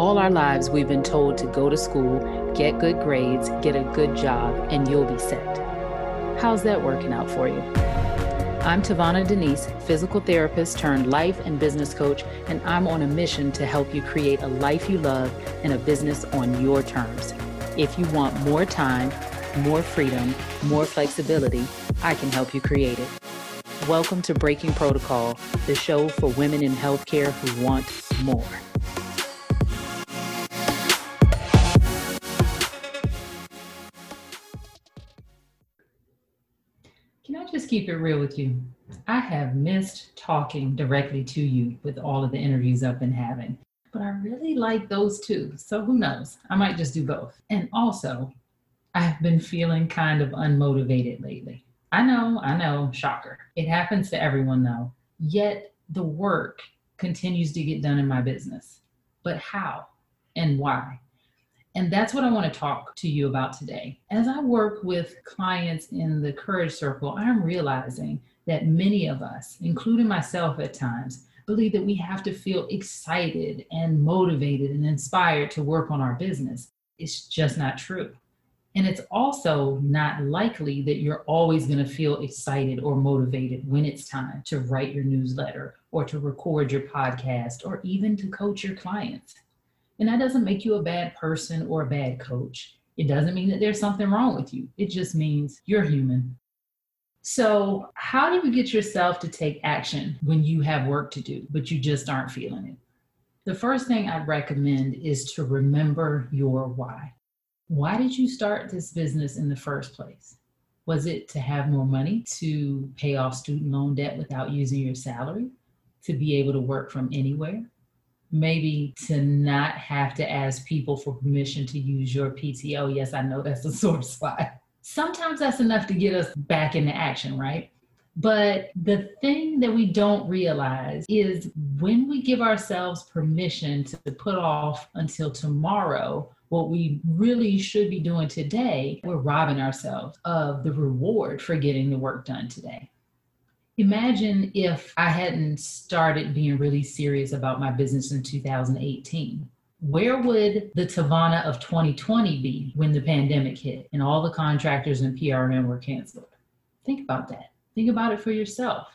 All our lives, we've been told to go to school, get good grades, get a good job, and you'll be set. How's that working out for you? I'm Tavana Denise, physical therapist turned life and business coach, and I'm on a mission to help you create a life you love and a business on your terms. If you want more time, more freedom, more flexibility, I can help you create it. Welcome to Breaking Protocol, the show for women in healthcare who want more. Keep it real with you. I have missed talking directly to you with all of the interviews I've been having, but I really like those too. So who knows? I might just do both. And also, I've been feeling kind of unmotivated lately. I know, I know, shocker. It happens to everyone though. Yet the work continues to get done in my business. But how and why? And that's what I want to talk to you about today. As I work with clients in the Courage Circle, I'm realizing that many of us, including myself at times, believe that we have to feel excited and motivated and inspired to work on our business. It's just not true. And it's also not likely that you're always going to feel excited or motivated when it's time to write your newsletter or to record your podcast or even to coach your clients. And that doesn't make you a bad person or a bad coach. It doesn't mean that there's something wrong with you. It just means you're human. So, how do you get yourself to take action when you have work to do, but you just aren't feeling it? The first thing I'd recommend is to remember your why. Why did you start this business in the first place? Was it to have more money to pay off student loan debt without using your salary? To be able to work from anywhere? Maybe to not have to ask people for permission to use your PTO. Yes, I know that's a sore spot. Sometimes that's enough to get us back into action, right? But the thing that we don't realize is when we give ourselves permission to put off until tomorrow what we really should be doing today, we're robbing ourselves of the reward for getting the work done today. Imagine if I hadn't started being really serious about my business in 2018. Where would the Tavana of 2020 be when the pandemic hit and all the contractors and PRN were canceled? Think about that. Think about it for yourself.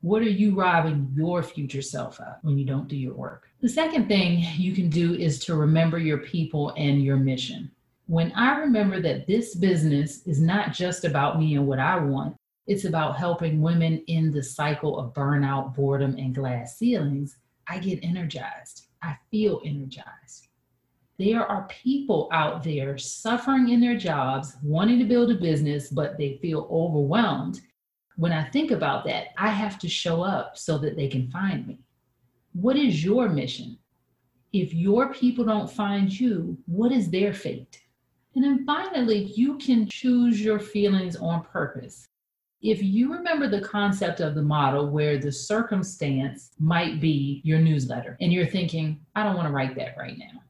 What are you robbing your future self of when you don't do your work? The second thing you can do is to remember your people and your mission. When I remember that this business is not just about me and what I want, it's about helping women in the cycle of burnout, boredom, and glass ceilings. I get energized. I feel energized. There are people out there suffering in their jobs, wanting to build a business, but they feel overwhelmed. When I think about that, I have to show up so that they can find me. What is your mission? If your people don't find you, what is their fate? And then finally, you can choose your feelings on purpose if you remember the concept of the model where the circumstance might be your newsletter and you're thinking, I don't want to write that right now.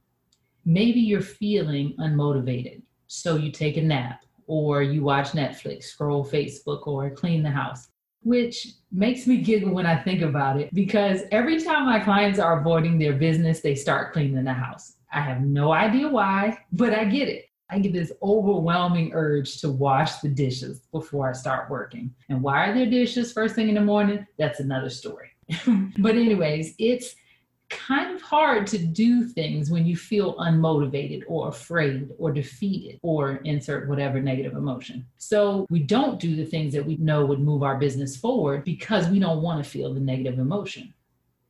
Maybe you're feeling unmotivated. So you take a nap or you watch Netflix, scroll Facebook, or clean the house, which makes me giggle when I think about it because every time my clients are avoiding their business, they start cleaning the house. I have no idea why, but I get it. I get this overwhelming urge to wash the dishes before I start working. And why are there dishes first thing in the morning? That's another story. but, anyways, it's kind of hard to do things when you feel unmotivated or afraid or defeated or insert whatever negative emotion. So we don't do the things that we know would move our business forward because we don't want to feel the negative emotion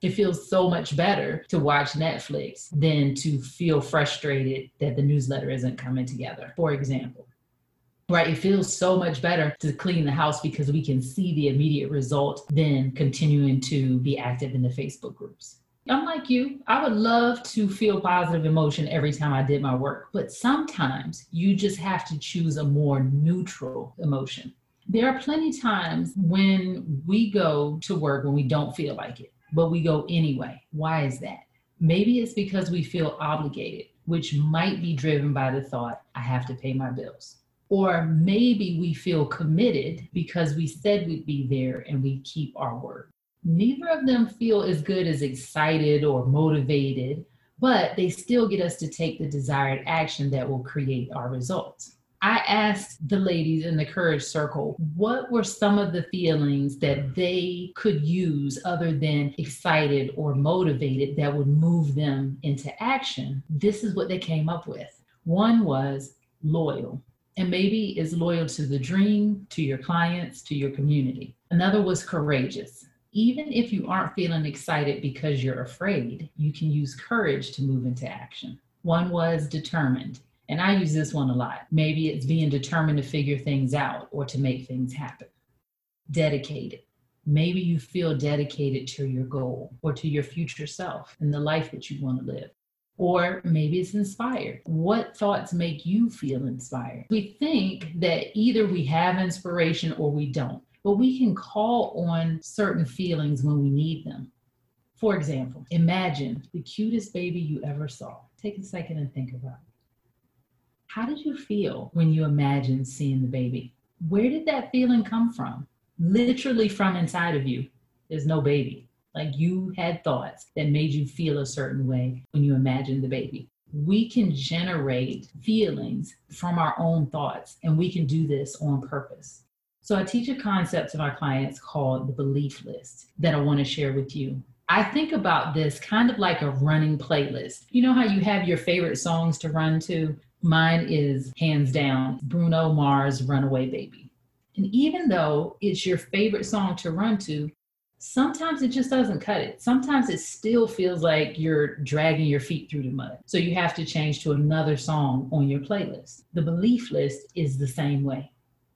it feels so much better to watch Netflix than to feel frustrated that the newsletter isn't coming together, for example. Right, it feels so much better to clean the house because we can see the immediate result than continuing to be active in the Facebook groups. I'm like you, I would love to feel positive emotion every time I did my work, but sometimes you just have to choose a more neutral emotion. There are plenty times when we go to work when we don't feel like it but we go anyway. Why is that? Maybe it's because we feel obligated, which might be driven by the thought, I have to pay my bills. Or maybe we feel committed because we said we'd be there and we keep our word. Neither of them feel as good as excited or motivated, but they still get us to take the desired action that will create our results. I asked the ladies in the Courage Circle what were some of the feelings that they could use other than excited or motivated that would move them into action. This is what they came up with. One was loyal, and maybe is loyal to the dream, to your clients, to your community. Another was courageous. Even if you aren't feeling excited because you're afraid, you can use courage to move into action. One was determined. And I use this one a lot. Maybe it's being determined to figure things out or to make things happen. Dedicated. Maybe you feel dedicated to your goal or to your future self and the life that you want to live. Or maybe it's inspired. What thoughts make you feel inspired? We think that either we have inspiration or we don't, but we can call on certain feelings when we need them. For example, imagine the cutest baby you ever saw. Take a second and think about it. How did you feel when you imagined seeing the baby? Where did that feeling come from? Literally from inside of you. There's no baby. Like you had thoughts that made you feel a certain way when you imagined the baby. We can generate feelings from our own thoughts, and we can do this on purpose. So, I teach a concept to my clients called the belief list that I want to share with you. I think about this kind of like a running playlist. You know how you have your favorite songs to run to? Mine is hands down Bruno Mars Runaway Baby. And even though it's your favorite song to run to, sometimes it just doesn't cut it. Sometimes it still feels like you're dragging your feet through the mud. So you have to change to another song on your playlist. The belief list is the same way.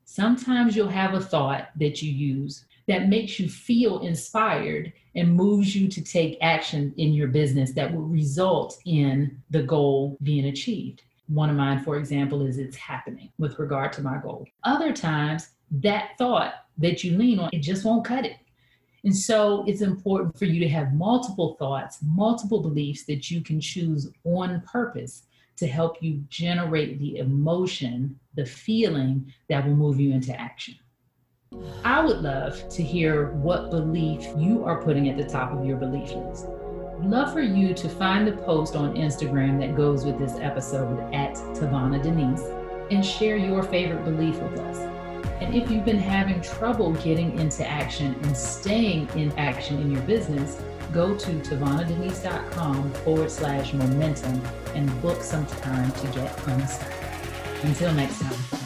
Sometimes you'll have a thought that you use that makes you feel inspired and moves you to take action in your business that will result in the goal being achieved. One of mine, for example, is it's happening with regard to my goal. Other times, that thought that you lean on, it just won't cut it. And so it's important for you to have multiple thoughts, multiple beliefs that you can choose on purpose to help you generate the emotion, the feeling that will move you into action. I would love to hear what belief you are putting at the top of your belief list love for you to find the post on Instagram that goes with this episode at Tavana Denise and share your favorite belief with us. And if you've been having trouble getting into action and staying in action in your business, go to tavanadenise.com forward slash momentum and book some time to get unstuck. Until next time.